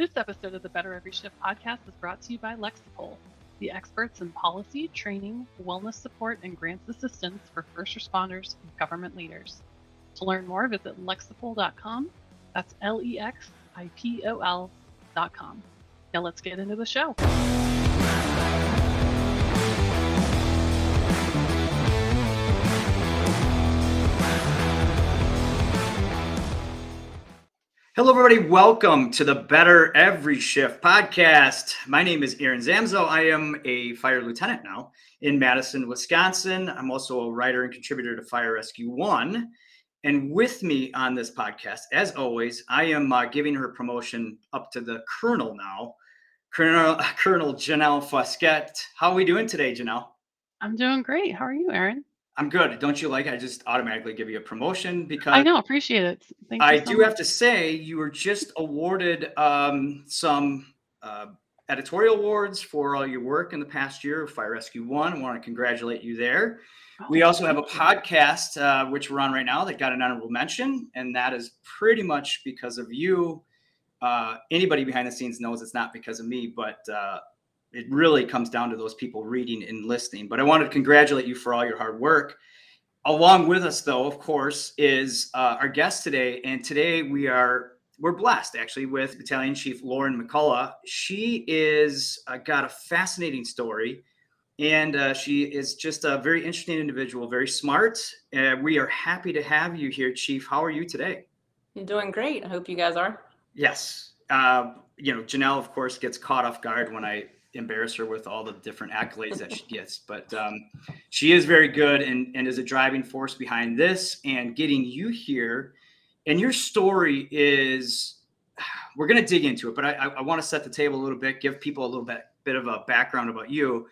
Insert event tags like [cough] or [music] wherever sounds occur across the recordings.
This episode of the Better Every Shift podcast is brought to you by Lexipol, the experts in policy, training, wellness support, and grants assistance for first responders and government leaders. To learn more, visit lexipol.com. That's L E X I P O L.com. Now let's get into the show. Hello, everybody. Welcome to the Better Every Shift podcast. My name is Aaron Zamzow. I am a fire lieutenant now in Madison, Wisconsin. I'm also a writer and contributor to Fire Rescue One. And with me on this podcast, as always, I am uh, giving her promotion up to the colonel now, Colonel [laughs] Colonel Janelle Foskett. How are we doing today, Janelle? I'm doing great. How are you, Aaron? I'm good. Don't you like I just automatically give you a promotion because I know, appreciate it. Thank I so do much. have to say you were just awarded um, some uh, editorial awards for all your work in the past year of Fire Rescue One. I want to congratulate you there. Oh, we also have a podcast uh, which we're on right now that got an honorable mention, and that is pretty much because of you. Uh, anybody behind the scenes knows it's not because of me, but uh, it really comes down to those people reading and listening. But I wanted to congratulate you for all your hard work. Along with us, though, of course, is uh, our guest today, and today we are we're blessed actually with Battalion Chief Lauran McColloh. She is uh, got a fascinating story, and uh, she is just a very interesting individual, very smart. we are happy to have you here, Chief. How are you today? I'm doing great. I hope you guys are. Yes. Uh, you know, Janelle, of course, gets caught off guard when I embarrass her with all the different accolades that she gets. But um, she is very good and, and is a driving force behind this and getting you here. And your story is, [sighs] we're going to dig into it, but I, I want to set the table a little bit, give people a little bit, bit of a background about you.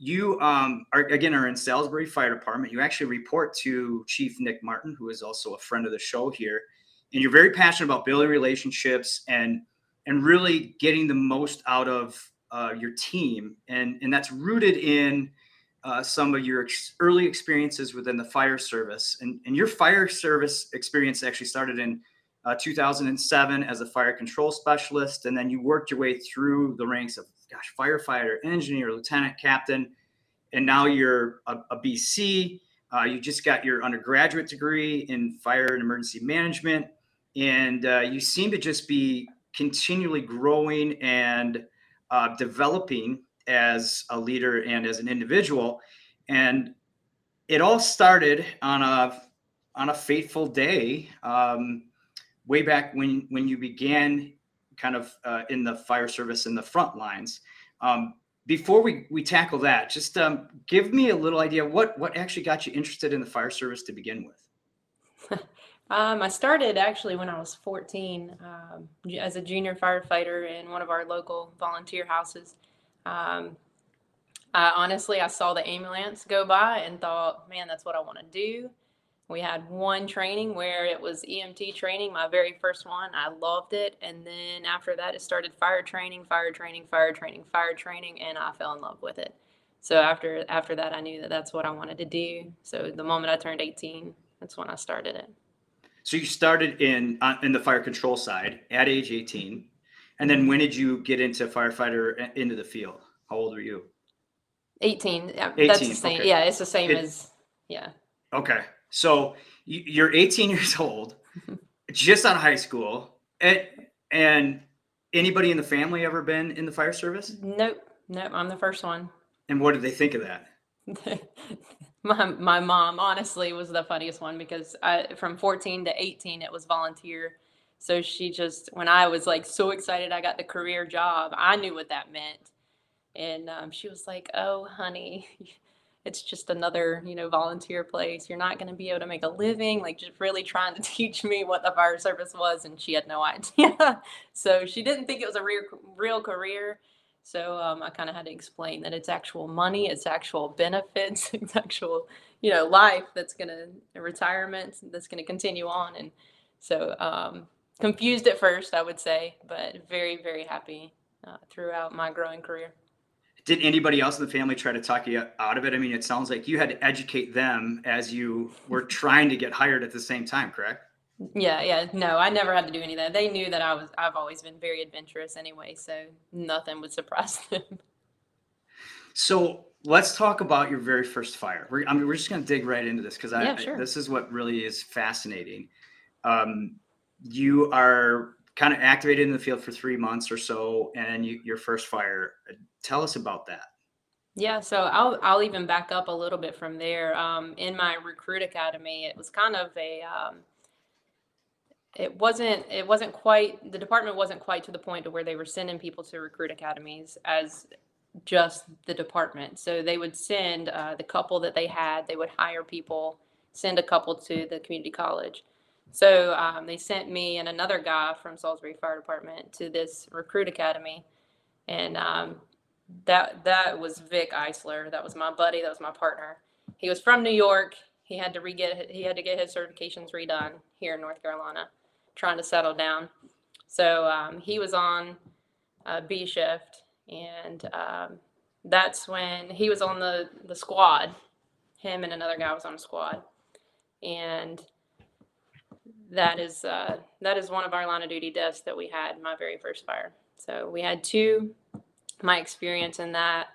You um, are again are in Salisbury Fire Department. You actually report to Chief Nick Martin, who is also a friend of the show here, and you're very passionate about building relationships and and really getting the most out of uh, your team, and and that's rooted in uh, some of your ex- early experiences within the fire service. And and your fire service experience actually started in uh, 2007 as a fire control specialist, and then you worked your way through the ranks of gosh firefighter, engineer, lieutenant, captain, and now you're a, a BC. Uh, you just got your undergraduate degree in fire and emergency management, and uh, you seem to just be continually growing and uh, developing as a leader and as an individual. And it all started on a on a fateful day, um, way back when when you began kind of uh, in the fire service in the front lines. Um, before we we tackle that, just um, give me a little idea what what actually got you interested in the fire service to begin with. Um, I started actually when I was 14 um, as a junior firefighter in one of our local volunteer houses. Um, I, honestly, I saw the ambulance go by and thought, man, that's what I want to do. We had one training where it was EMT training, my very first one. I loved it. And then after that, it started fire training, fire training, fire training, fire training, and I fell in love with it. So after after that, I knew that that's what I wanted to do. So the moment I turned 18, that's when I started it. So you started in uh, in the fire control side at age 18, and then when did you get into firefighter uh, into the field? How old were you? 18. Yeah, 18. That's the same. Okay. Yeah, it's the same it, as yeah. Okay, so you're 18 [laughs] years old, just out of high school, and and anybody in the family ever been in the fire service? Nope, nope. I'm the first one. And what did they think of that? [laughs] my my mom honestly was the funniest one because I from 14 to 18 it was volunteer. So she just when I was like so excited I got the career job, I knew what that meant. And um, she was like, "Oh, honey, [laughs] it's just another you know volunteer place. You're not going to be able to make a living. Like just really trying to [laughs] teach me what the fire service was." And she had no idea. [laughs] so she didn't think it was a real real career so um, I kind of had to explain that it's actual money, it's actual benefits, [laughs] it's actual, you know, life that's going to, retirement that's going to continue on. And so um, confused at first, I would say, but very, very happy uh, throughout my growing career. Did anybody else in the family try to talk you out of it? I mean, it sounds like you had to educate them as you were [laughs] trying to get hired at the same time, correct? Yeah, yeah. No, I never had to do any of that. They knew that I was I've always been very adventurous anyway, so nothing would surprise [laughs] them. So let's talk about your very first fire. We're, I mean, we're just going to dig right into this because I, Yeah, sure. this is what really is fascinating. Um, you are kind of activated in the field for three months or so, and you, your first fire. Tell us about that. Yeah, so I'll I'll even back up a little bit from there. Um, in my recruit academy, it was kind of a um, it wasn't it wasn't quite the department wasn't quite to the point to where they were sending people to recruit academies as just the department. So they would send uh, the couple that they had, they would hire people, send a couple to the community college. So um, they sent me and another guy from Salisbury Fire Department to this recruit academy, and um, that that was Vic Isler. That was my buddy. That was my partner. He was from New York. He had to re get he had to get his certifications redone here in North Carolina, trying to settle down. So um, he was on B shift, and um, that's when he was on the the squad. Him and another guy was on a squad, and that is uh, that is one of our line of duty deaths that we had my very first fire. So we had two my experience in that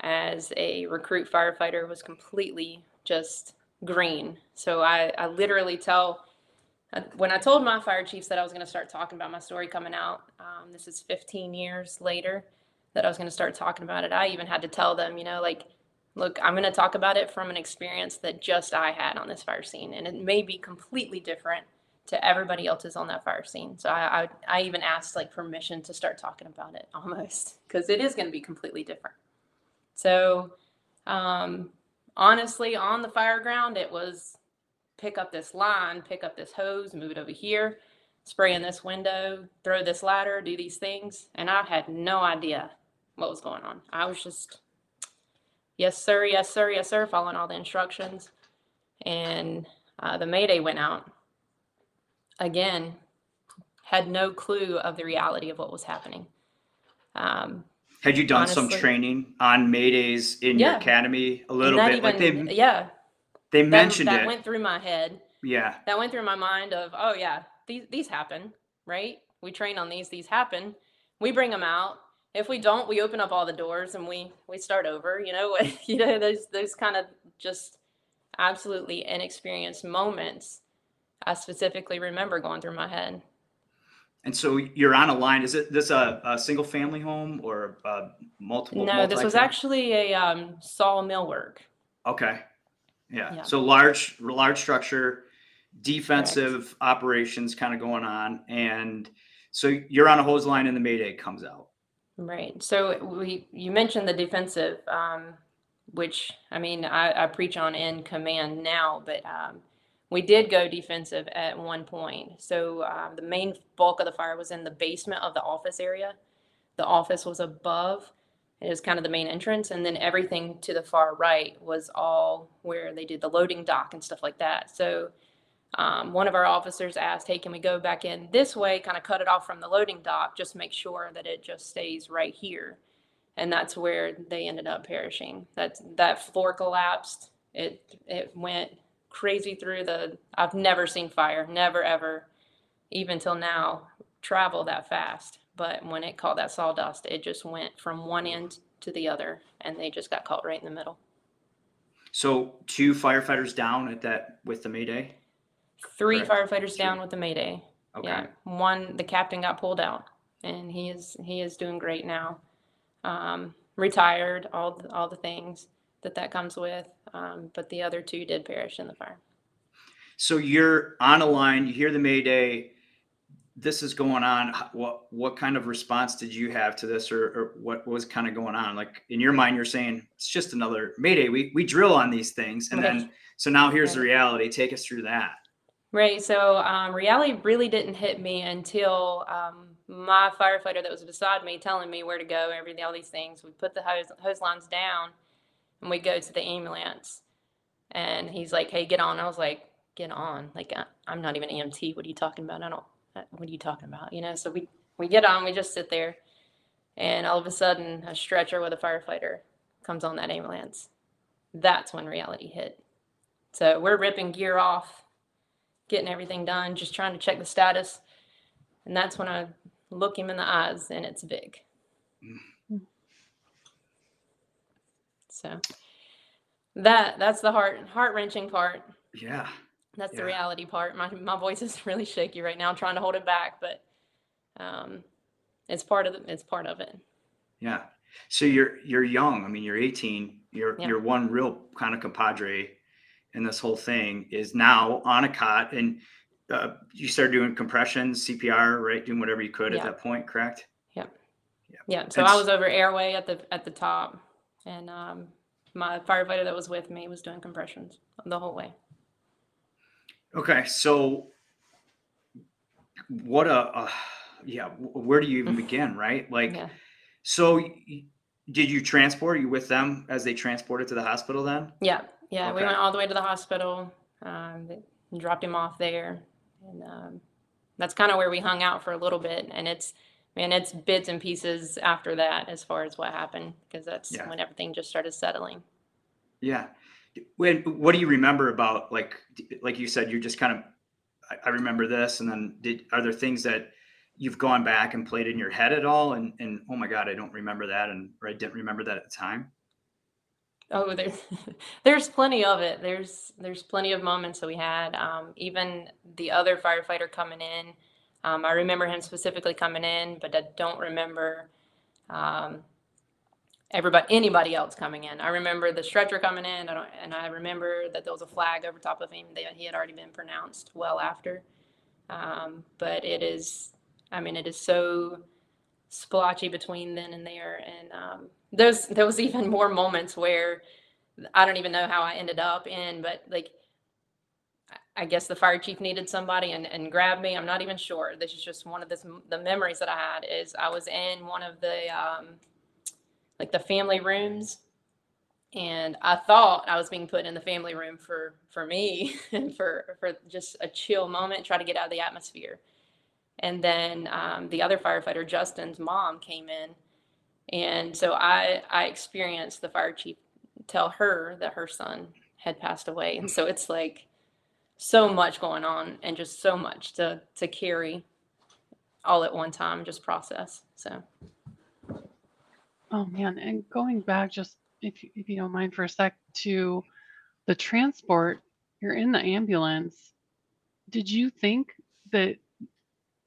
as a recruit firefighter was completely just green. So I, I literally tell, uh, when I told my fire chiefs that I was going to start talking about my story coming out, um, this is 15 years later that I was going to start talking about it. I even had to tell them, you know, like, look, I'm going to talk about it from an experience that just I had on this fire scene. And it may be completely different to everybody else's on that fire scene. So I, I, I even asked like permission to start talking about it [laughs] almost because it is going to be completely different. So um, honestly, on the fire ground, it was pick up this line, pick up this hose, move it over here, spray in this window, throw this ladder, do these things. And I had no idea what was going on. I was just, yes, sir, yes, sir, yes, sir, following all the instructions. And uh, the Mayday went out again, had no clue of the reality of what was happening. Um, Had you done some training on Maydays in your academy a little that bit? like they yeah, they that, mentioned that it. went through my head. yeah. That went through my mind of, oh yeah, these these happen, right? We train on these, these happen. We bring them out. If we don't, we open up all the doors and we we start over. You know, [laughs] you know those those kind of just absolutely inexperienced moments. I specifically remember going through my head. And so you're on a line. Is it this a, a single family home or uh, multiple? No, this was actually a um, sawmill work. Okay. Yeah. Yeah. So large, large structure, defensive operations kind of going on. And so you're on a hose line and the Mayday comes out. Right. So we you mentioned the defensive, um, which I mean I, I preach on in command now, but um, we did go defensive at one point. So um, the main bulk of the fire was in the basement of the office area. The office was above. It was kind of the main entrance, and then everything to the far right was all where they did the loading dock and stuff like that. So um, one of our officers asked, "Hey, can we go back in this way? Kind of cut it off from the loading dock, just make sure that it just stays right here." And that's where they ended up perishing. That that floor collapsed. It it went crazy through the. I've never seen fire, never ever, even till now, travel that fast. But when it caught that sawdust, it just went from one end to the other, and they just got caught right in the middle. So two firefighters down at that with the Mayday. Three Correct. firefighters down with the Mayday. Okay. Yeah, one the captain got pulled out, and he is he is doing great now. Um, retired, all the, all the things that that comes with. Um, but the other two did perish in the fire. So you're on a line. You hear the Mayday. This is going on. What what kind of response did you have to this, or, or what was kind of going on? Like in your mind, you're saying it's just another Mayday. We we drill on these things, and then so now here's the reality. Take us through that. Right. So um, reality really didn't hit me until um, my firefighter that was beside me telling me where to go, and everything, all these things. We put the hose, hose lines down and we go to the ambulance. And he's like, hey, get on. I was like, get on. Like, I, I'm not even EMT. What are you talking about? I don't, uh, what are you talking about? You know, so we, we get on, we just sit there. And all of a sudden, a stretcher with a firefighter comes on that ambulance. That's when reality hit. So we're ripping gear off getting everything done, just trying to check the status. And that's when I look him in the eyes and it's big. Mm. So that that's the heart heart wrenching part. Yeah. That's the reality part. My my voice is [laughs] really shaky right now. I'm trying to hold it back, but um, it's part of the, it's part of it. Yeah. So you're you're young. I mean, you're 18. You're Yeah. you're one real kind of compadre in this whole thing is now on a cot and uh, you started doing compressions, CPR, right? Doing whatever you could Yeah. at that point, correct? Yep. Yeah. Yeah. So It's- I was over airway at the at the top, and um, my firefighter that was with me was doing compressions the whole way. Okay. So what a uh, yeah, where do you even begin, right? Like Yeah. so y- did you transport you with them as they transported to the hospital then? Yeah. Yeah. We went all the way to the hospital. Um, dropped him off there, and um, that's kind of where we hung out for a little bit. And it's man, it's bits and pieces after that as far as what happened because that's Yeah. when everything just started settling. Yeah. When what do you remember about like like you said you're just kind of I, I remember this and then did are there things that you've gone back and played in your head at all and and oh my god I don't remember that and or I didn't remember that at the time. Oh, there's [laughs] there's plenty of it. There's there's plenty of moments that we had. Um, even the other firefighter coming in, um, I remember him specifically coming in, but I don't remember um, everybody anybody else coming in. I remember the stretcher coming in, I and I remember that there was a flag over top of him that he had already been pronounced well after. Um, but it is, I mean, it is so splotchy between then and there, and um, there's there was even [laughs] more moments where I don't even know how I ended up in, but like I- guess the fire chief needed somebody and, and grabbed me. I'm not even sure. This is just one of this, the memories that I had is I was in one of the um, like the family rooms and I thought I was being put in the family room for for me [laughs] and for for just a chill moment, try to get out of the atmosphere. And then um, the other firefighter, Justin's mom, came in, and so I I experienced the fire chief tell her that her son had passed away, and so it's like so much going on and just so much to to carry all at one time, just process. So Oh man, and going back just if you- if you don't mind for a sec to the transport, you're in the ambulance. Did you think that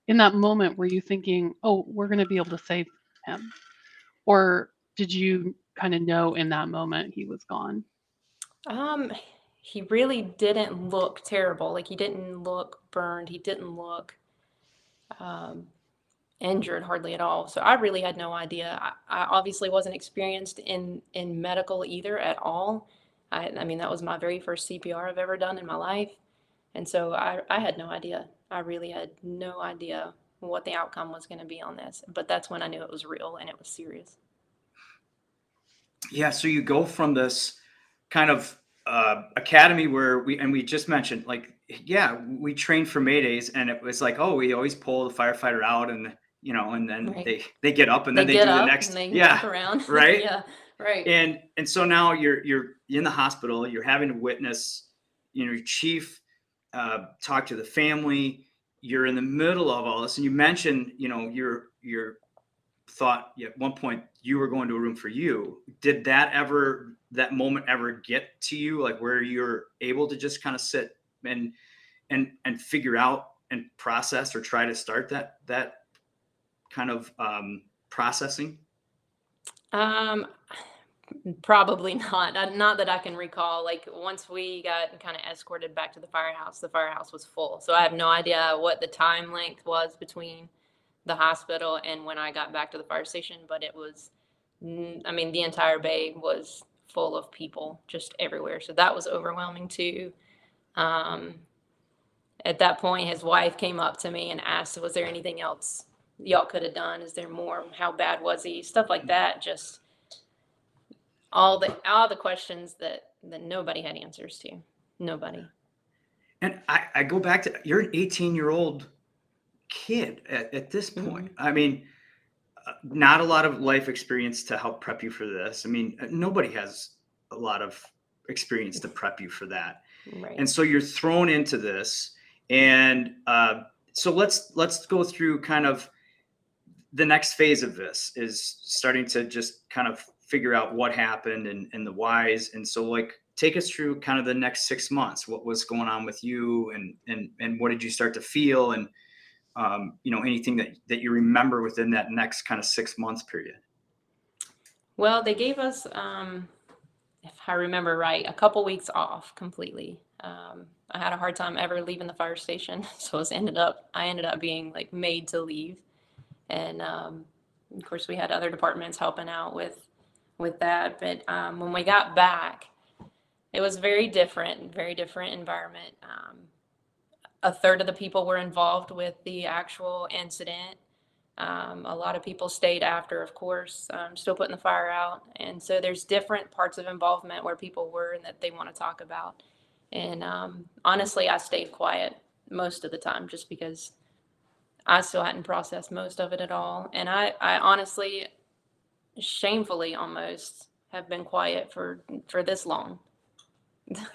in that moment were you thinking, "Oh, we're going to be able to save him?" Or did you kind of know in that moment he was gone? Um, he really didn't look terrible. Like he didn't look burned. He didn't look um, injured hardly at all. So I really had no idea. I, I obviously wasn't experienced in in medical either at all. I, I mean, that was my very first CPR I've ever done in my life, and so I, I had no idea. I really had no idea what the outcome was going to be on this. But that's when I knew it was real and it was serious. Yeah, so you go from this kind of uh, academy where we and we just mentioned like yeah we trained for maydays and it was like oh we always pull the firefighter out and you know and then Right. they they get up and They then they, do the next and they yeah around. [laughs] right? yeah, right. and and so now you're you're in the hospital you're having to witness you know your chief uh, talk to the family you're in the middle of all this and you mentioned you know your your thought at one point you were going to a room for you did that ever that moment ever get to you like where you're able to just kind of sit and and and figure out and process or try to start that that kind of um processing Um, [sighs] probably not. Not that I can recall. Like once we got kind of escorted back to the firehouse, the firehouse was full. So I have no idea what the time length was between the hospital and when I got back to the fire station, but it was, I mean, the entire bay was full of people just everywhere. So that was overwhelming too. Um, at that point, his wife came up to me and asked, Was there anything else y'all could have done? Is there more? How bad was he? Stuff like that. Just all the all the questions that that nobody had answers to. Nobody. And I, I go back to you're an 18 year old kid at, at this point. I mean, uh, not a lot of life experience to help prep you for this. I mean, uh, nobody has a lot of experience to [laughs] prep you for that. Right. And so you're thrown into this And uh, so let's let's go through kind of the next phase of this is starting to just kind of figure out what happened and, and the whys. And so like take us through kind of the next six months. What was going on with you and and and what did you start to feel and um, you know anything that that you remember within that next kind of six months period? Well, they gave us, um, if I remember right, a couple weeks off completely. Um, I had a hard time ever leaving the fire station, [laughs] so it ended up I ended up being like made to leave, and um, of course we had other departments helping out with with that. But um, when we got back, it was very different, very different environment. A third of the people were involved with the actual incident. Um, a lot of people stayed after, of course, um, still putting the fire out. And so there's different parts of involvement where people were and that they want to talk about. And um, honestly, I stayed quiet most of the time just because I still hadn't processed most of it at all. And I, I honestly, shamefully almost, have been quiet for for this long.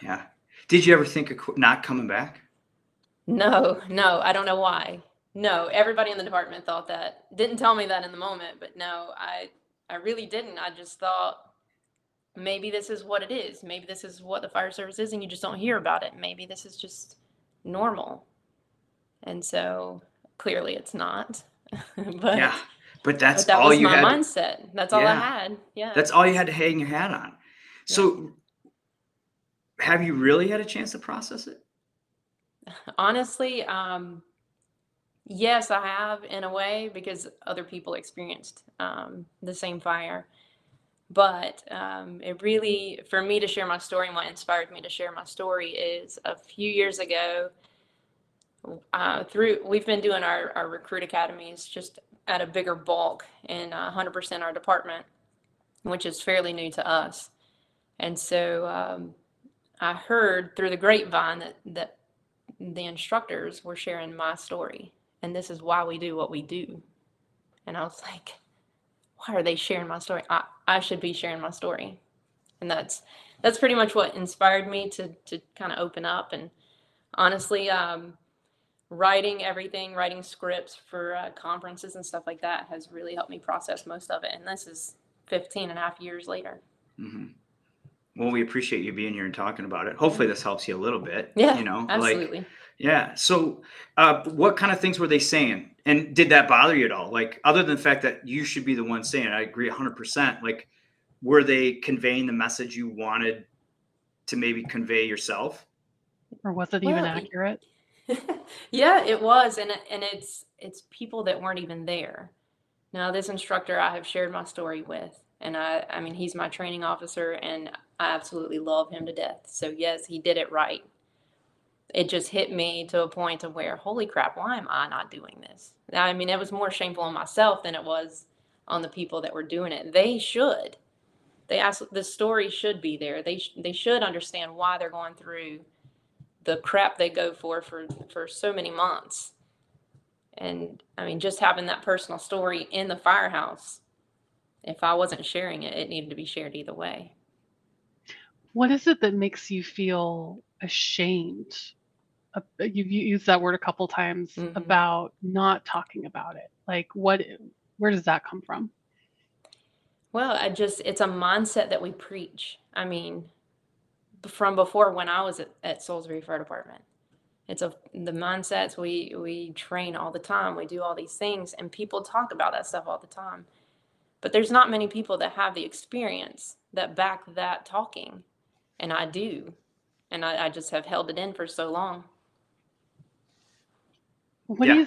Yeah. Did you ever think of not coming back? No, no, I don't know why. No, everybody in the department thought that. Didn't tell me that in the moment, but no, I I really didn't. I just thought maybe this is what it is. Maybe this is what the fire service is and you just don't hear about it. Maybe this is just normal. And so clearly it's not. [laughs] but yeah. But that's but that all was you my had. mindset. That's all I had. Yeah. That's all you had to hang your hat on. So have you really had a chance to process it? Honestly, um, yes, I have in a way because other people experienced um, the same fire. But um, it really, for me to share my story and what inspired me to share my story is a few years ago. Uh, through we've been doing our, our recruit academies just at a bigger bulk in uh, 100% our department, which is fairly new to us. And so um, I heard through the grapevine that, that the instructors were sharing my story and this is why we do what we do. And i was like why are they sharing my story? I, I should be sharing my story. And that's that's pretty much what inspired me to to kind of open up. And honestly um, writing everything writing scripts for uh, conferences and stuff like that has really helped me process most of it. And this is 15 and a half years later. Hmm Well, we appreciate you being here and talking about it. Hopefully, this helps you a little bit. yeah You know, like absolutely Yeah. So, uh, what kind of things were they saying? And did that bother you at all? Like, other than the fact that you should be the one saying it, I agree 100%. Like, were they conveying the message you wanted to maybe convey yourself? Or was it even Well, accurate? [laughs] yeah, it was, and and it's it's people that weren't even there. Now, this instructor I have shared my story with, and I I mean he's my training officer, and I absolutely love him to death. So yes, he did it right. It just hit me to a point of where, holy crap, why am I not doing this? I mean, it was more shameful on myself than it was on the people that were doing it. They should. They ask the story should be there. They sh- they should understand why they're going through the crap they go for for for so many months and i mean just having that personal story in the firehouse if i wasn't sharing it it needed to be shared either way What is it that makes you feel ashamed? Uh, You've used that word a couple times Mhm. about not talking about it. Like, what? Where does that come from? well i just it's a mindset that we preach i mean from before when i was at, at salisbury fire department it's a the mindsets we we train all the time we do all these things and people talk about that stuff all the time but there's not many people that have the experience that back that talking and i do and i, I just have held it in for so long What Yeah. do you?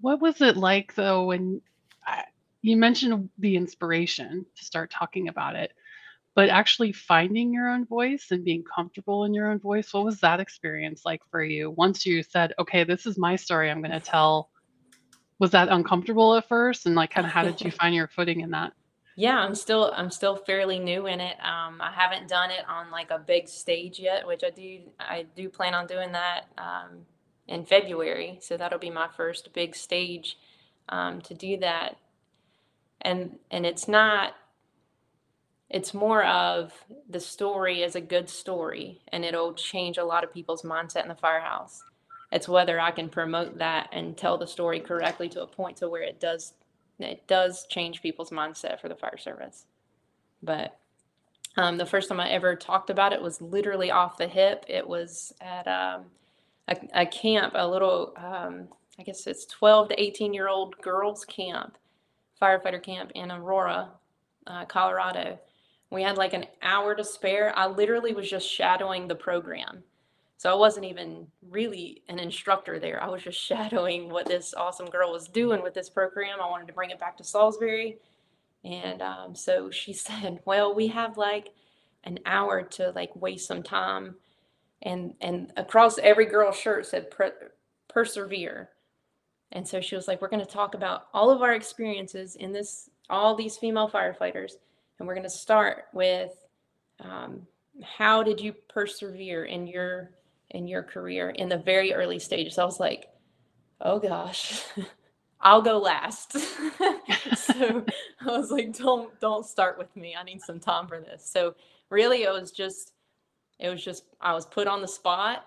What was it like though when I, you mentioned the inspiration to start talking about it, but actually finding your own voice and being comfortable in your own voice? What was that experience like for you? Once you said, "Okay, this is my story. I'm going to tell." Was that uncomfortable at first? And like, kind of, how did you [laughs] find your footing in that? Yeah i'm still i'm still fairly new in it. Um, i haven't done it on like a big stage yet which i do i do plan on doing that um, in february. So that'll be my first big stage um, to do that. And and it's not it's more of the story is a good story and it'll change a lot of people's mindset in the firehouse. It's whether I can promote that and tell the story correctly to a point to where it does it does change people's mindset for the fire service. But um, the first time I ever talked about it was literally off the hip. It was at um, a, a, camp, a little, um, I guess it's 12 to 18 year old girls camp, firefighter camp in Aurora, uh, Colorado. We had like an hour to spare. I literally was just shadowing the program. So I wasn't even really an instructor there. I was just [laughs] shadowing what this awesome girl was doing with this program. I wanted to bring it back to Salisbury. And um, so she [laughs] said, "Well, we have like an hour to like waste some time." And and across every girl's shirt said persevere. And so she was like, "We're going to talk about all of our experiences in this all these female firefighters and we're going to start with um, how did you persevere in your in your career in the very early stages i was like oh gosh [laughs] i'll go last. [laughs] So i was like don't don't start with me. I need some time for this. So really it was just it was just i was put on the spot.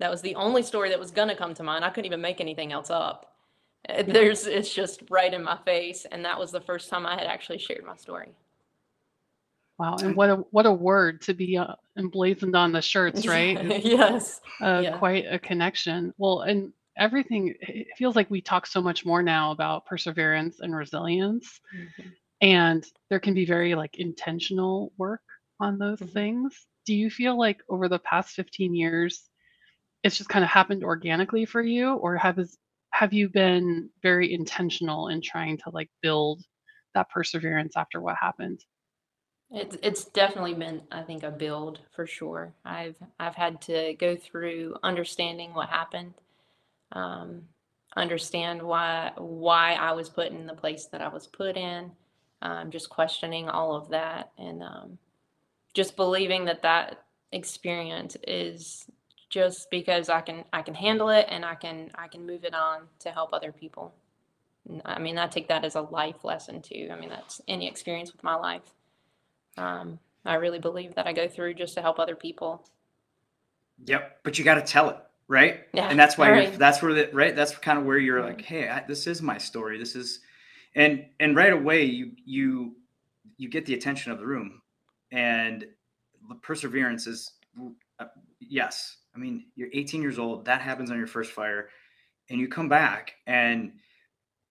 That was the only story that was going to come to mind. I couldn't even make anything else up. Uh, there's it's just right in my face and that was the first time i had actually shared my story Wow, and what a what a word to be uh, emblazoned on the shirts, [laughs] right? yes. Uh, Yeah. Quite a connection. Well, and everything it feels like we talk so much more now about perseverance and resilience, Mhm. and there can be very like intentional work on those Mhm. things. Do you feel like over the past 15 years, it's just kind of happened organically for you, or have is, have you been very intentional in trying to like build that perseverance after what happened? It's it's definitely been, I think, a build for sure. I've I've had to go through understanding what happened, um, understand why why I was put in the place that I was put in, um, just questioning all of that, and um, just believing that that experience is just because I can I can handle it and I can I can move it on to help other people. I mean, I take that as a life lesson too. I mean, that's any experience with my life. Um, I really believe that I go through just to help other people. Yep, but you got to tell it, right? Yeah, And that's why you're, that's where the right. That's kind of where you're Mhm. like, hey, I, this is my story. This is, and and right away you you you get the attention of the room, and the perseverance is, uh, yes. I mean, you're 18 years old. That happens on your first fire, and you come back and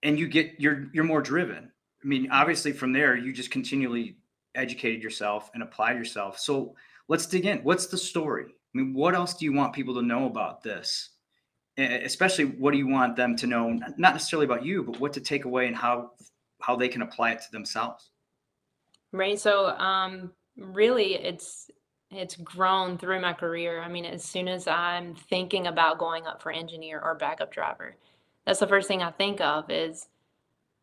and you get you're you're more driven. I mean, obviously from there you just continually educated yourself and applied yourself. So let's dig in. What's the story? I mean, what else do you want people to know about this? Especially, what do you want them to know? Not necessarily about you, but what to take away and how how they can apply it to themselves. Right. So, um, really, it's it's grown through my career. I mean, as soon as I'm thinking about going up for engineer or backup driver, that's the first thing I think of is,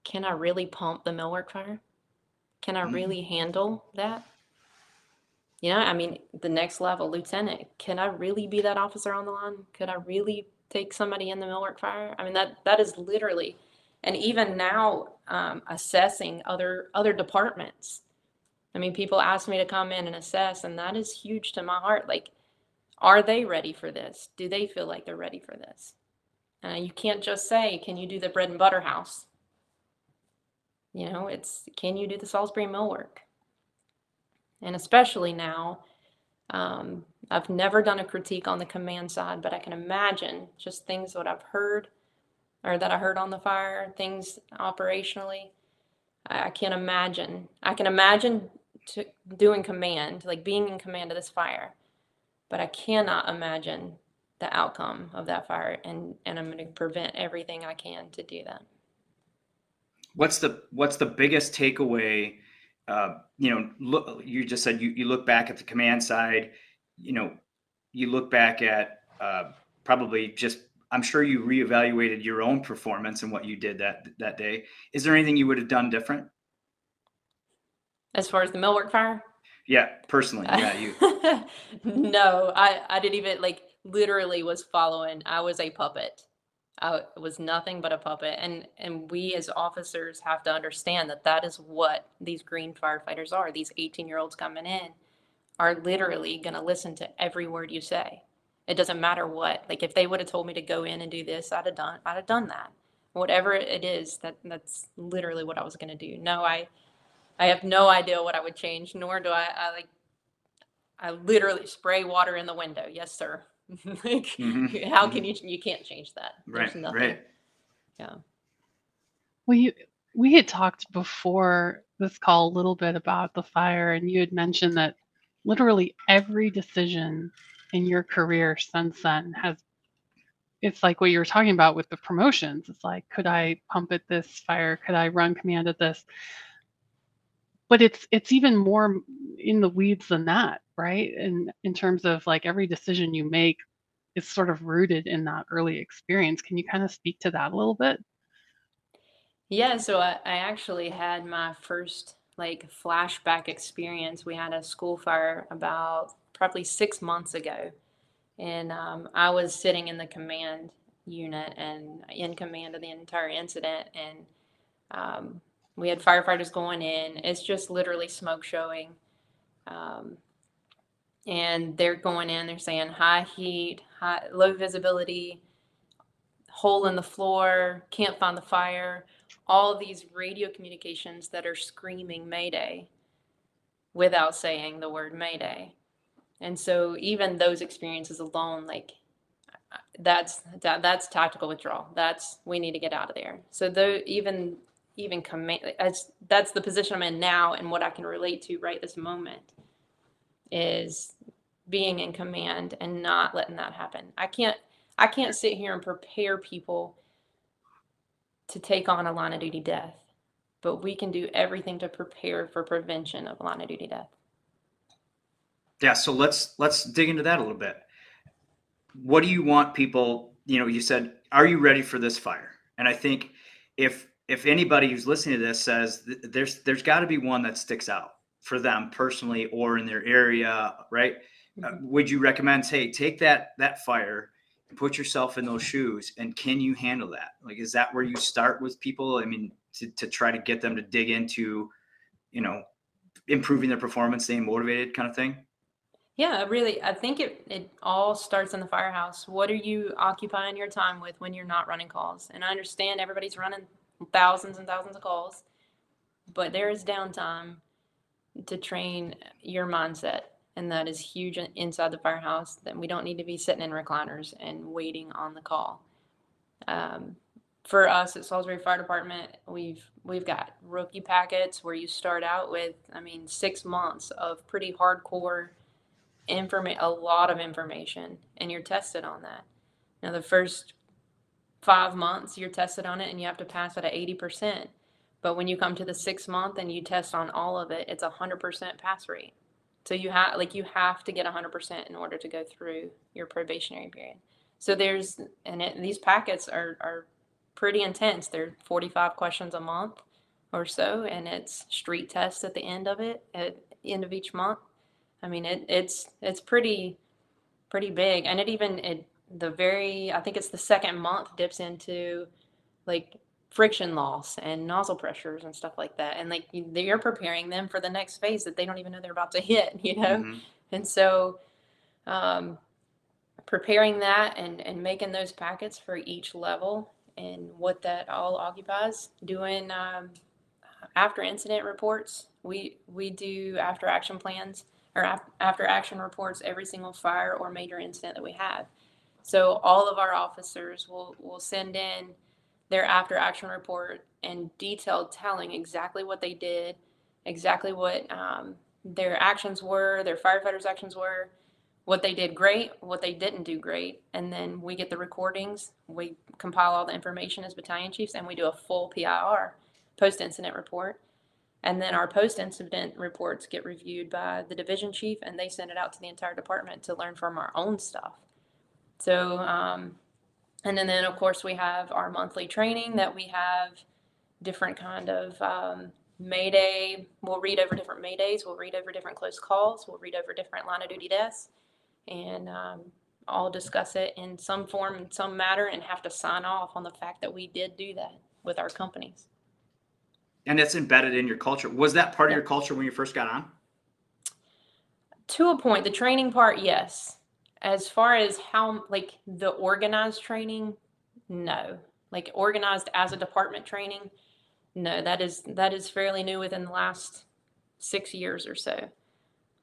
can I really pump the millwork fire? Can I Mhm. really handle that? You know, I mean, the next level, lieutenant, can I really be that officer on the line? Could I really take somebody in the millwork fire? I mean, that that is literally, and even now, um, assessing other other departments. I mean, people ask me to come in and assess, and that is huge to my heart. Like, are they ready for this? Do they feel like they're ready for this? Uh, you can't just say, "Can you do the bread and butter house?" You know, it's can you do the Salisbury mill work? And especially now, um, I've never done a critique on the command side, but I can imagine just things that I've heard or that I heard on the fire, things operationally. I, can't imagine. I can imagine to, doing command, like being in command of this fire, but I cannot imagine the outcome of that fire, and and I'm going to prevent everything I can to do that. What's the what's the biggest takeaway? Uh, you know, look. You just said you you look back at the command side. You know, you look back at uh, probably just. I'm sure you reevaluated your own performance and what you did that that day. Is there anything you would have done different? As far as the millwork fire, Yeah, personally. Yeah, you. [laughs] no, I I didn't even like literally was following. I was a puppet. I was nothing but a puppet, and and we as officers have to understand that that is what these green firefighters are. These 18 year olds coming in are literally going to listen to every word you say. It doesn't matter what. Like if they would have told me to go in and do this, I'd have done I'd have done that. Whatever it is, that that's literally what I was going to do. No, I I have no idea what I would change, nor do I, I like I literally spray water in the window. Yes, sir. [laughs] like Mhm, [laughs] how can you you can't change that. Right, nothing. right. Yeah. Well, you, we had talked before this call a little bit about the fire, and you had mentioned that literally every decision in your career since then has it's like what you were talking about with the promotions. It's like, could I pump at this fire? Could I run command at this? But it's it's even more in the weeds than that, right? And in terms of like every decision you make is sort of rooted in that early experience. Can you kind of speak to that a little bit? Yeah, so I, I actually had my first like flashback experience. We had a school fire about probably six months ago, and um, I was sitting in the command unit and in command of the entire incident. And um, we had firefighters going in. It's just literally smoke showing. Um, and they're going in, they're saying high heat, high, low visibility, hole in the floor, can't find the fire. All these radio communications that are screaming Mayday without saying the word Mayday. And so even those experiences alone, like that's that, that's tactical withdrawal. That's we need to get out of there. So though even even command that's that's the position I'm in now and what I can relate to right this moment is being in command and not letting that happen. I can't I can't sit here and prepare people to take on a line of duty death, but we can do everything to prepare for prevention of line of duty death. Yeah, so let's let's dig into that a little bit. What do you want people, you know, you said, are you ready for this fire? And I think if if anybody who's listening to this says th- there's there's got to be one that sticks out for them personally or in their area, right? Uh, would you recommend hey, take that that fire and put yourself in those shoes and can you handle that? Like is that where you start with people? I mean, to, to try to get them to dig into, you know, improving their performance, staying motivated kind of thing? Yeah, really, I think it, it all starts in the firehouse. What are you occupying your time with when you're not running calls? And I understand everybody's running thousands and thousands of calls, but there is downtime to train your mindset. And that is huge inside the firehouse. That we don't need to be sitting in recliners and waiting on the call. Um, for us at Salisbury Fire Department, we've we've got rookie packets where you start out with, I mean, six months of pretty hardcore informa- a lot of information and you're tested on that. Now the first five months you're tested on it and you have to pass at 80%. But when you come to the six month and you test on all of it, it's a hundred percent pass rate. So you have like you have to get a hundred percent in order to go through your probationary period. So there's and it, these packets are are pretty intense. They're 45 questions a month or so, and it's street tests at the end of it at end of each month. I mean, it, it's it's pretty pretty big, and it even it the very I think it's the second month dips into like friction loss and nozzle pressures and stuff like that, and like you, you're preparing them for the next phase that they don't even know they're about to hit, [laughs] you know, Mhm. and so um, preparing that and and making those packets for each level and what that all occupies, doing um, after incident reports. We we do after action plans or af- after action reports every single fire or major incident that we have. So all of our officers will will send in their after action report and detailed telling exactly what they did, exactly what um, their actions were, their firefighters' actions were, what they did great, what they didn't do great, and then we get the recordings. We compile all the information as battalion chiefs, and we do a full PIR, post incident report. And then our post incident reports get reviewed by the division chief, and they send it out to the entire department to learn from our own stuff. So, um, and then, then of course we have our monthly training that we have different kind of um, Mayday. We'll read over different Maydays. We'll read over different close calls. We'll read over different line of duty deaths, and um, all discuss it in some form, in some matter, and have to sign off on the fact that we did do that with our companies. And that's embedded in your culture. Was that part of your culture when you first got on? To a point, the training part, yes. As far as how like the organized training, no. Like organized as a department training, no. That is that is fairly new within the last six years or so.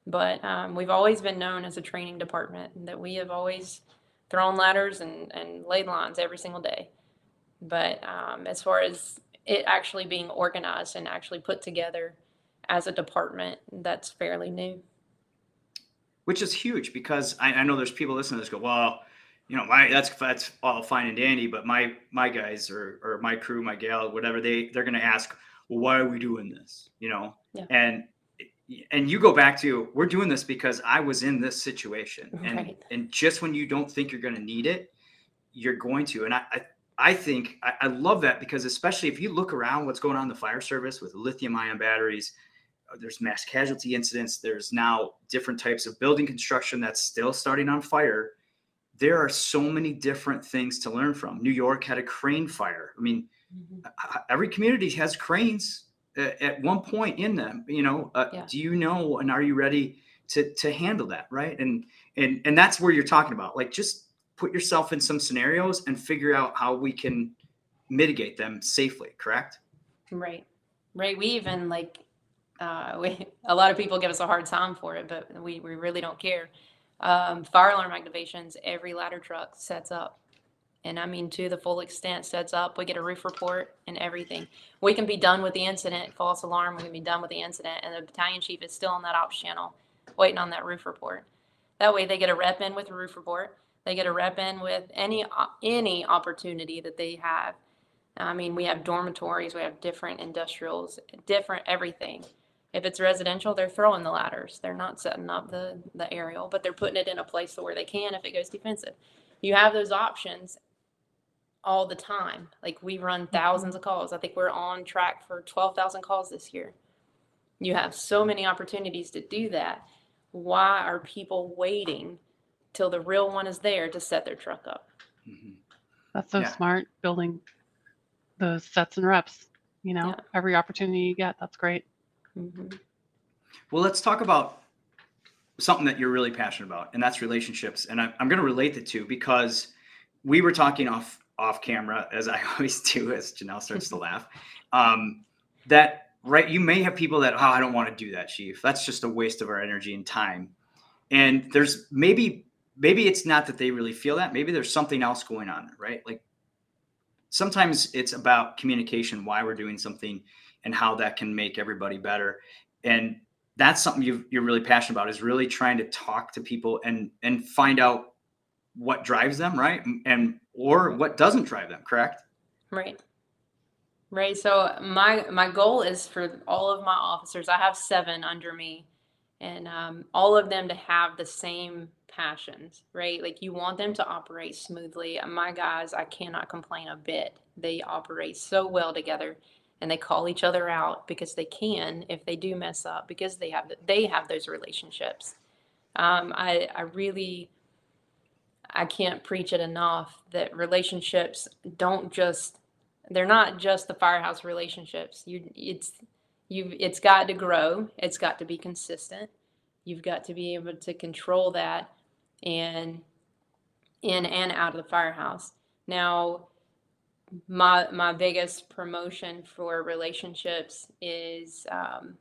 But um, we've always been known as a training department that we have always thrown ladders and, and laid lines every single day. But um, as far as it actually being organized and actually put together as a department, that's fairly new. Which is huge because I, I know there's people listening to this go, well, you know, my that's that's all fine and dandy, but my my guys or or my crew, my gal, whatever they they're gonna ask, well, why are we doing this? You know, Yeah. and and you go back to we're doing this because I was in this situation, and Right. and just when you don't think you're gonna need it, you're going to, and I. I I think I, I love that because especially if you look around what's going on in the fire service with lithium ion batteries, there's mass casualty incidents there's now different types of building construction that's still starting on fire there are so many different things to learn from new york had a crane fire i mean uh, every community has cranes uh, at one point in them you know uh, Yeah. do you know and are you ready to to handle that right and and and that's where you're talking about like just put yourself in some scenarios and figure out how we can mitigate them safely correct Right. Right. We even like uh we a lot of people give us a hard time for it, but we, we really don't care. Um fire alarm activations, every ladder truck sets up. And I mean to the full extent sets up. We get a roof report and everything. We can be done with the incident, false alarm, we can be done with the incident, and the battalion chief is still on that ops channel waiting on that roof report. That way they get a rep in with a roof report. They get a rep in with any any opportunity that they have. I mean, we have dormitories, we have different industrials, different everything. If it's residential, they're throwing the ladders. They're not setting up the, the aerial, but they're putting it in a place where they can if it goes defensive. You have those options all the time. Like we run thousands of calls. I think we're on track for 12,000 calls this year. You have so many opportunities to do that. Why are people waiting till the real one is there to set their truck up? Mhm. That's so Yeah. smart building those sets and reps. You know, Yeah. every opportunity you get, that's great. Hmm Well, let's talk about something that you're really passionate about, and that's relationships. And I'm, I'm going to relate the two because we were talking off off camera, as I [laughs] always do, as Janelle starts to laugh. Um, that right, you may have people that, oh, I don't want to do that, Chief. That's just a waste of our energy and time. And there's maybe maybe it's not that they really feel that. Maybe there's something else going on, right? Like sometimes it's about communication, why we're doing something, and how that can make everybody better. And that's something you you're really passionate about is really trying to talk to people and and find out what drives them, right? And or what doesn't drive them, correct? Right. Right. So my my goal is for all of my officers. I have seven under me, and um, all of them to have the same passions. Right. Like you want them to operate smoothly. My guys, I cannot complain a bit. They operate so well together, and they call each other out because they can if they do mess up because they have they have those relationships. Um, I I really I can't preach it enough that relationships don't just they're not just the firehouse relationships. You it's you it's got to grow. It's got to be consistent. You've got to be able to control that and in and out of the firehouse. Now my my biggest promotion for relationships is um,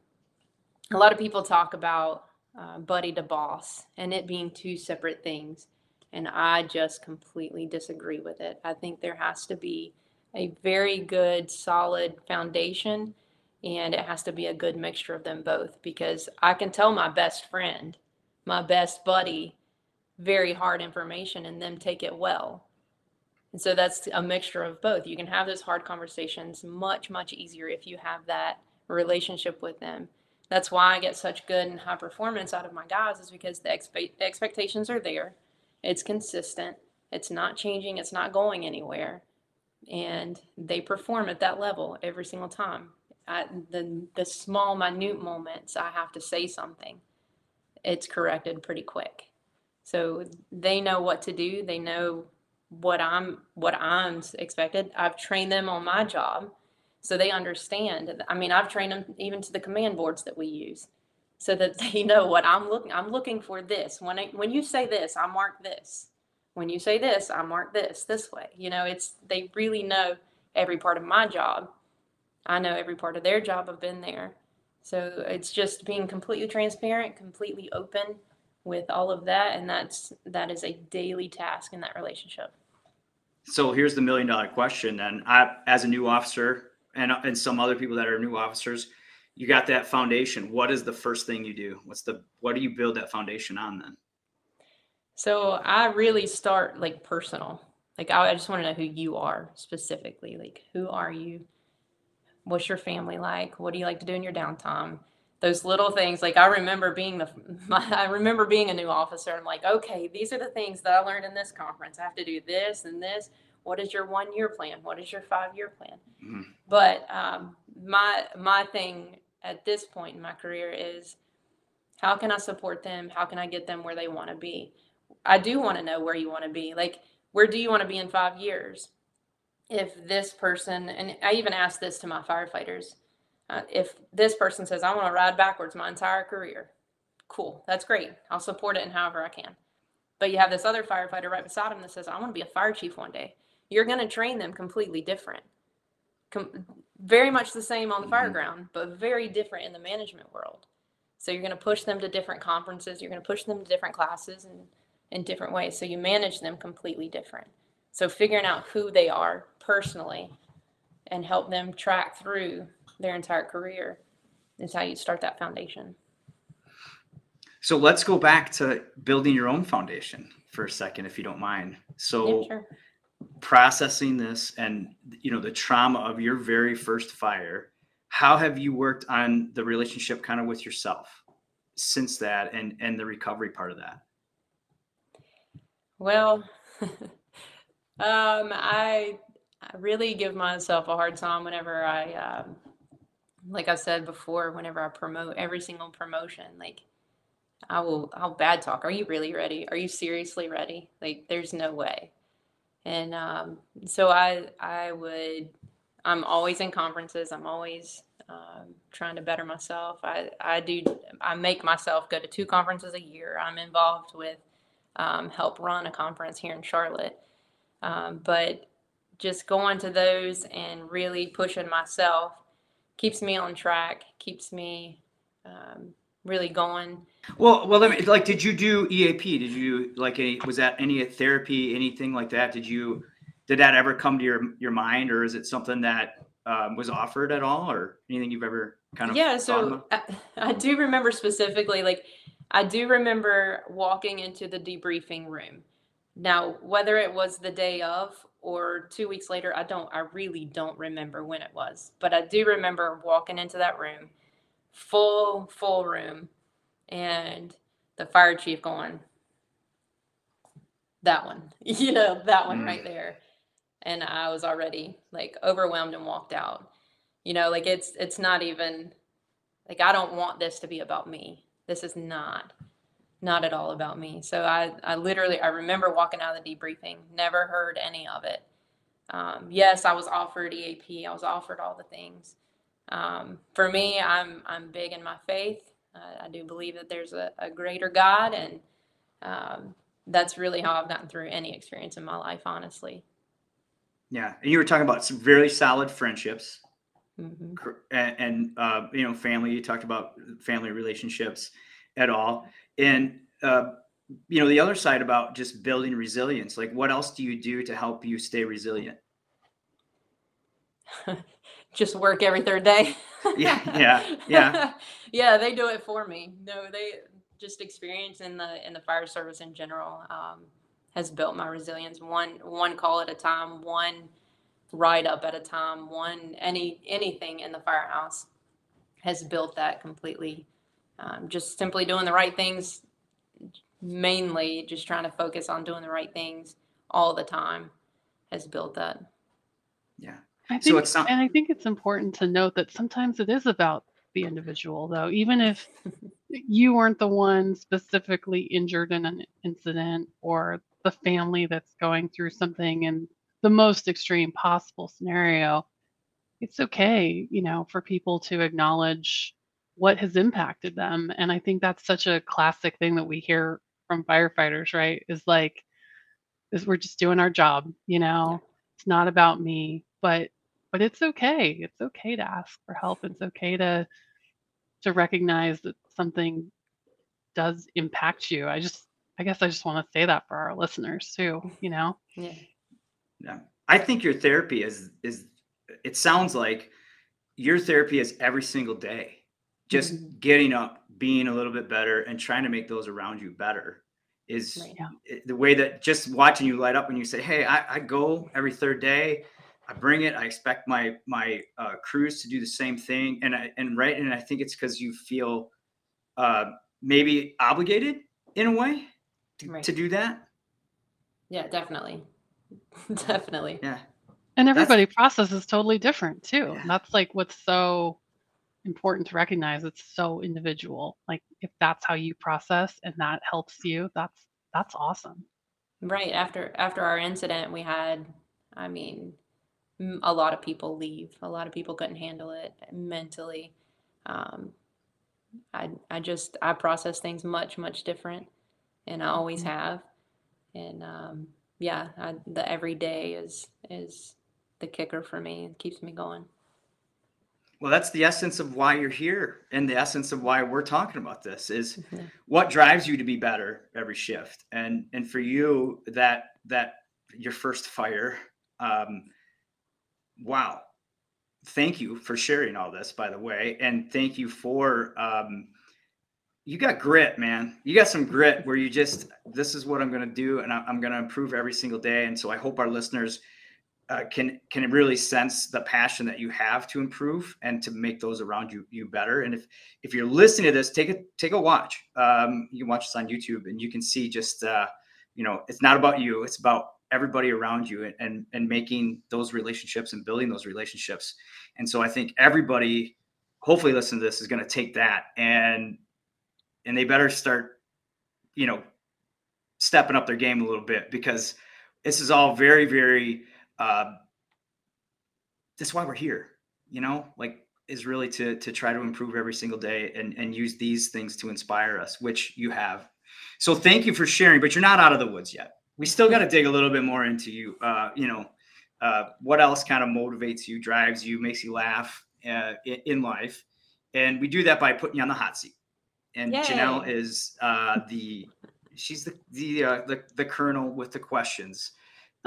a lot of people talk about uh, buddy to boss and it being two separate things and I just completely disagree with it. I think there has to be a very good, solid foundation, and it has to be a good mixture of them both because I can tell my best friend, my best buddy, very hard information and them take it well. And so that's a mixture of both. You can have those hard conversations much, much easier if you have that relationship with them. That's why I get such good and high performance out of my guys, is because the expe- expectations are there it's consistent. It's not changing. It's not going anywhere. And they perform at that level every single time. At the the small, minute moments, I have to say something. It's corrected pretty quick. So they know what to do. They know what I'm what I'm expected. I've trained them on my job, so they understand. I mean, I've trained them even to the command boards that we use. so that [laughs] they know what I'm looking I'm looking for this. When I when you say this, I mark this. When you say this, I mark this this way. You know, it's they really know every part of my job. I know every part of their job. I've been there. So it's just being completely transparent, completely open with all of that and that's that is a daily task in that relationship. So here's the million dollar question then. I as a new officer and and some other people that are new officers, you got that foundation. What is the first thing you do? What's the what do you build that foundation on then? So I really start like personal. Like I, I just want to know who you are specifically. Like who are you? What's your family like? What do you like to do in your downtime? Those little things. Like I remember being the [laughs] my, I remember being a new officer. I'm like, okay, these are the things that I learned in this conference. I have to do this and this. What is your one year plan? What is your five year plan? Mhm. But um, my my thing at this point in my career is how can I support them? How can I get them where they want to be? I do want to know where you want to be. Like, where do you want to be in five years? If this person, and I even asked this to my firefighters, uh, if this person says, I want to ride backwards my entire career, cool, that's great. I'll support it in however I can. But you have this other firefighter right beside him that says, I want to be a fire chief one day. You're going to train them completely different. Com- very much the same on the fire Mhm. ground, but very different in the management world. So you're going to push them to different conferences. You're going to push them to different classes and in different ways. So you manage them completely different. So figuring out who they are personally and help them track through their entire career is how you start that foundation. So let's go back to building your own foundation for a second, if you don't mind. So yeah, sure. processing this and you know the trauma of your very first fire, how have you worked on the relationship kind of with yourself since that and and the recovery part of that? Well, [laughs] um, I I really give myself a hard time whenever I, um, like I've said before, whenever I promote every single promotion, like I will, I'll bad talk. Are you really ready? Are you seriously ready? Like, there's no way. And um, so I, I would, I'm always in conferences. I'm always um, trying to better myself. I, I do, I make myself go to two conferences a year. I'm involved with um, help run a conference here in Charlotte. Um, but just going to those and really pushing myself keeps me on track, keeps me um, really going. Well, well, let me like. Did you do EAP? Did you like any? Was that any therapy, anything like that? Did you? Did that ever come to your your mind, or is it something that um, was offered at all, or anything you've ever kind of? Yeah, so? I, I do remember specifically, like, I do remember walking into the debriefing room. Now, whether it was the day of or two weeks later, I don't, I really don't remember when it was, but I do remember walking into that room, full, full room, and the fire chief going, that one, [laughs] you know, that one Mm. right there. And I was already like overwhelmed and walked out. You know, like it's, it's not even, like I don't want this to be about me. This is not not at all about me. So I I literally I remember walking out of the debriefing, never heard any of it. Um, yes, I was offered EAP. I was offered all the things. Um, for me, I'm I'm big in my faith. Uh, I do believe that there's a, a greater God, and um, that's really how I've gotten through any experience in my life, honestly. Yeah, and you were talking about some very solid friendships hmm and, and uh, you know family. You talked about family relationships at all, and uh, you know the other side about just building resilience. Like, what else do you do to help you stay resilient? [laughs] Just work every third day. [laughs] Yeah, yeah, yeah. [laughs] yeah, they do it for me. No, they just experience in the in the fire service in general um, has built my resilience. One one call at a time, one ride up at a time, one any anything in the firehouse has built that completely. Um, just simply doing the right things, mainly just trying to focus on doing the right things all the time, has built that. Yeah. I So it's not- and I think it's important to note that sometimes it is about the individual, though. Even if [laughs] you weren't the one specifically injured in an incident, or the family that's going through something in the most extreme possible scenario, it's okay, you know, for people to acknowledge what has impacted them. And I think that's such a classic thing that we hear from firefighters, right? Is like, is we're just doing our job, you know? It's not about me, but but it's okay. It's okay to ask for help. It's okay to to recognize that something does impact you. I just I guess I just want to say that for our listeners too, mm. you know? Yeah. Yeah. I think your therapy is is it sounds like your therapy is every single day. Just Mhm. getting up, being a little bit better and trying to make those around you better is Right. The way that just watching you light up when you say, "Hey, I, I go every third day. I bring it. I expect my my uh, crews to do the same thing." And I and right, and I think it's because you feel uh, maybe obligated in a way to, Right. to do that. Yeah, definitely. [laughs] definitely. Yeah. And That's- everybody processes totally different too. Yeah. That's like what's so important to recognize. It's so individual. Like if that's how you process and that helps you, that's that's awesome. Right after after our incident, we had, I mean, a lot of people leave. A lot of people couldn't handle it mentally. Um, I I just I process things much much different, and I always Mhm. have. And um, yeah, I, the everyday is is the kicker for me. It keeps me going. Well, that's the essence of why you're here, and the essence of why we're talking about this is Yeah. what drives you to be better every shift. And and for you, that that your first fire, um, wow, thank you for sharing all this, by the way, and thank you for um, you got grit, man. You got some grit where you just this is what I'm going to do, and I- I'm going to improve every single day. And so I hope our listeners uh, can can really sense the passion that you have to improve and to make those around you you better. And if if you're listening to this, take a take a watch. Um, you can watch this on YouTube, and you can see just uh, you know it's not about you; it's about everybody around you, and and, and making those relationships and building those relationships. And so I think everybody, hopefully, listen to this is going to take that and and they better start, you know, stepping up their game a little bit because this is all very very uh, that's why we're here you know like is really to to try to improve every single day and and use these things to inspire us which you have. So thank you for sharing but you're not out of the woods yet. We still got to dig a little bit more into you uh you know uh what else kind of motivates you drives you makes you laugh uh, in, in life. And we do that by putting you on the hot seat. And janelle is uh the she's the the uh, the, the colonel with the questions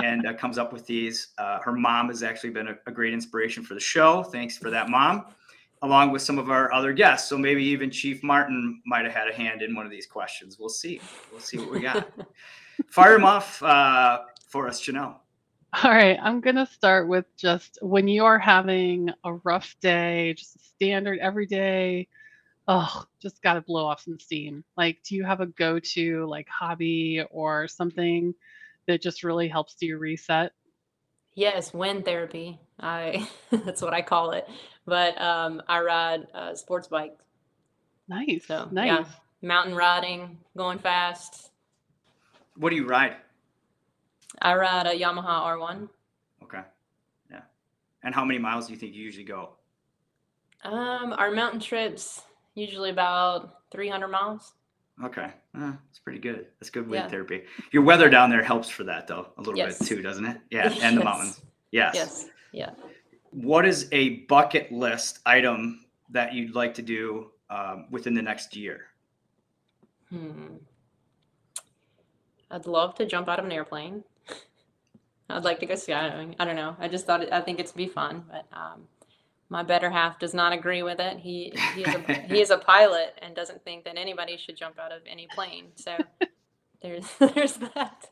and uh, comes up with these. Uh, her mom has actually been a, a great inspiration for the show. Thanks for that, mom, along with some of our other guests. So maybe even Chief Martin might have had a hand in one of these questions. We'll see. We'll see what we got. [laughs] Fire them off uh, for us, Janelle. All right, I'm going to start with just when you are having a rough day, just a standard everyday, oh, just got to blow off some steam. Like, do you have a go to like hobby or something that just really helps you reset? Yes, wind therapy. I [laughs] that's what I call it. But um, I ride a sports bike, Nice. So, nice. yeah. mountain riding, going fast. What do you ride? I ride a Yamaha R1. Okay. Yeah. And how many miles do you think you usually go? Um, our mountain trips usually about 300 miles. Okay. Uh, it's pretty good. That's good wind Yeah. therapy. Your weather down there helps for that, though, a little Yes. bit too, doesn't it? [laughs] Yeah. And the mountains. Yes. Yes. Yeah. what is a bucket list item that you'd like to do um, within the next year? Hmm. I'd love to jump out of an airplane. [laughs] I'd like to go skydiving. I don't know. I just thought it, I think it'd be fun, but um, my better half does not agree with it. He he is a [laughs] he is a pilot and doesn't think that anybody should jump out of any plane. So [laughs] there's [laughs] there's that.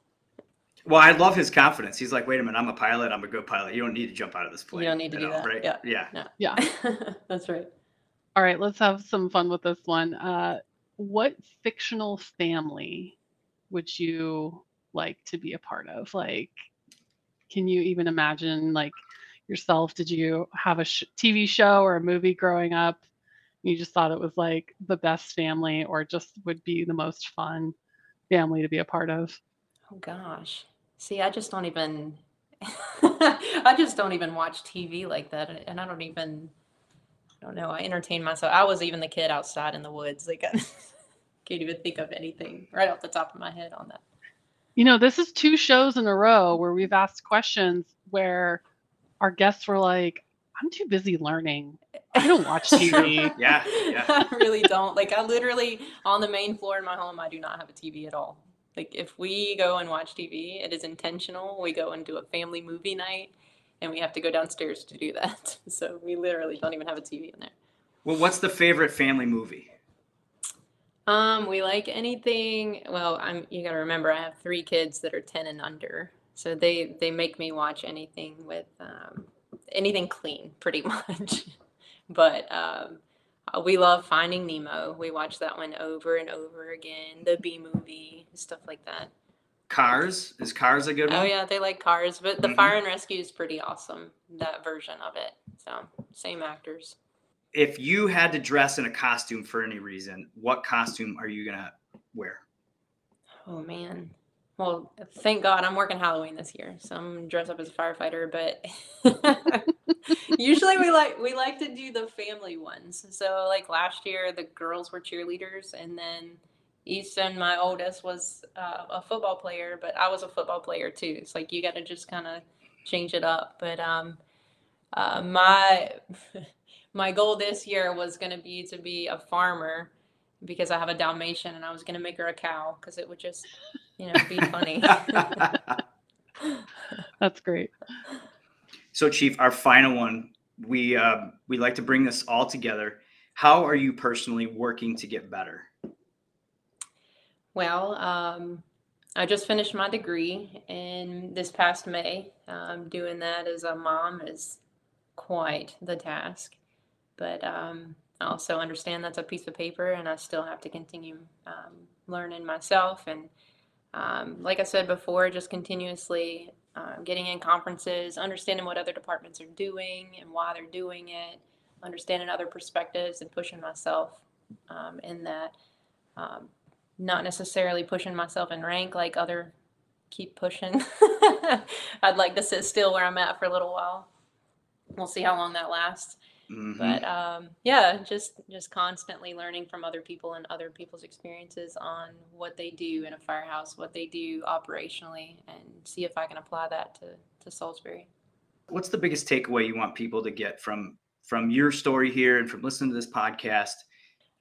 Well, I love his confidence. He's like, wait a minute, I'm a pilot. I'm a good pilot. You don't need to jump out of this plane. You don't need to do that. Right? Yeah. Yeah. Yeah. That's right. All right, let's have some fun with this one. Uh, what fictional family would you like to be a part of? Like, can you even imagine, like, yourself? Did you have a sh- TV show or a movie growing up? You just thought it was like the best family, or just would be the most fun family to be a part of? Oh gosh. See, I just don't even [laughs] I just don't even watch TV like that and I don't even I don't know. I entertain myself. I was even the kid outside in the woods. Like [laughs] I can't even think of anything right off the top of my head on that. You know, this is two shows in a row where we've asked questions where our guests were like, I'm too busy learning. I don't watch [laughs] TV. Yeah, yeah. [laughs] I really don't. Like I literally on the main floor in my home, I do not have a TV at all. Like if we go and watch TV, it is intentional. We go and do a family movie night and we have to go downstairs to do that. [laughs] So we literally don't even have a TV in there. Well, what's the favorite family movie? Um, we like anything. Well, I'm. You got to remember, I have three kids that are ten and under, so they they make me watch anything with um, anything clean, [laughs] pretty much. but um, uh, we love Finding Nemo. We watch that one over and over again. The Bee Movie, stuff like that. Cars is Cars a good one? Oh yeah, they like Cars, but the Mhm. Fire and Rescue is pretty awesome. That version of it. So same actors. If you had to dress in a costume for any reason, what costume are you gonna wear? Oh man. Well, thank God I'm working Halloween this year, so I'm gonna dress up as a firefighter. But [laughs] usually we like we like to do the family ones. So like last year, the girls were cheerleaders, and then Easton, my oldest, was uh, a football player, but I was a football player too. It's like you got to just kind of change it up. But um, uh, my [laughs] my goal this year was going to be to be a farmer because I have a Dalmatian and I was going to make her a cow because it would just, you know, be funny. [laughs] [laughs] That's great. so, Chief, our final one. We uh, we like to bring this all together. How are you personally working to get better? well, um, I just finished my degree in this past May. Um, doing that as a mom is quite the task, but um, I also understand that's a piece of paper and I still have to continue um, learning myself. And um, like I said before, just continuously uh, getting in conferences, understanding what other departments are doing and why they're doing it, understanding other perspectives and pushing myself um, in that. Um, not necessarily pushing myself in rank like other keep pushing. [laughs] I'd like to sit still where I'm at for a little while. We'll see how long that lasts Mhm. but um, yeah just just constantly learning from other people and other people's experiences on what they do in a firehouse what they do operationally and see if i can apply that to to salisbury What's the biggest takeaway you want people to get from from your story here and from listening to this podcast?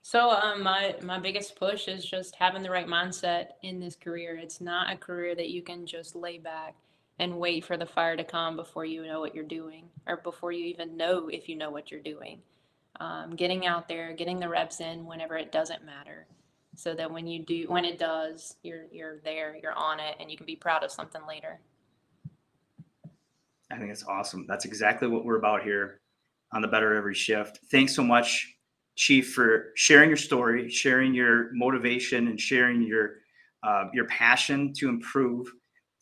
so um, my my biggest push is just having the right mindset in this career it's not a career that you can just lay back and wait for the fire to come before you know what you're doing or before you even know if you know what you're doing um, getting out there getting the reps in whenever it doesn't matter so that when you do when it does you're you're there you're on it and you can be proud of something later I think it's awesome. That's exactly what we're about here on the Better Every Shift. Thanks so much, Chief, for sharing your story, sharing your motivation, and sharing your uh, your passion to improve.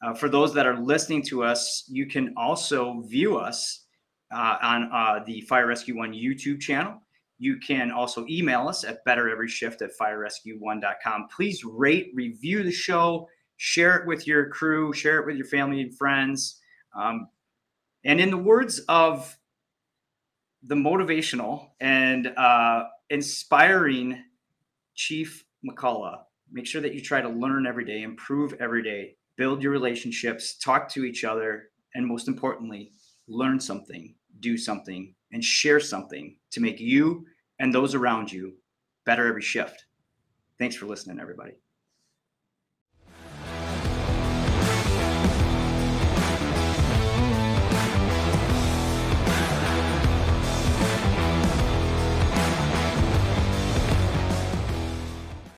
Uh, for those that are listening to us, you can also view us uh, on uh, the Fire Rescue One YouTube channel. You can also email us at bettereveryshift at firerescue1.com. Please rate, review the show, share it with your crew, share it with your family and friends. Um, and in the words of the motivational and uh, inspiring Chief McColloh, make sure that you try to learn every day, improve every day, build your relationships, talk to each other, and most importantly, learn something, do something, and share something to make you and those around you better every shift. Thanks for listening, everybody.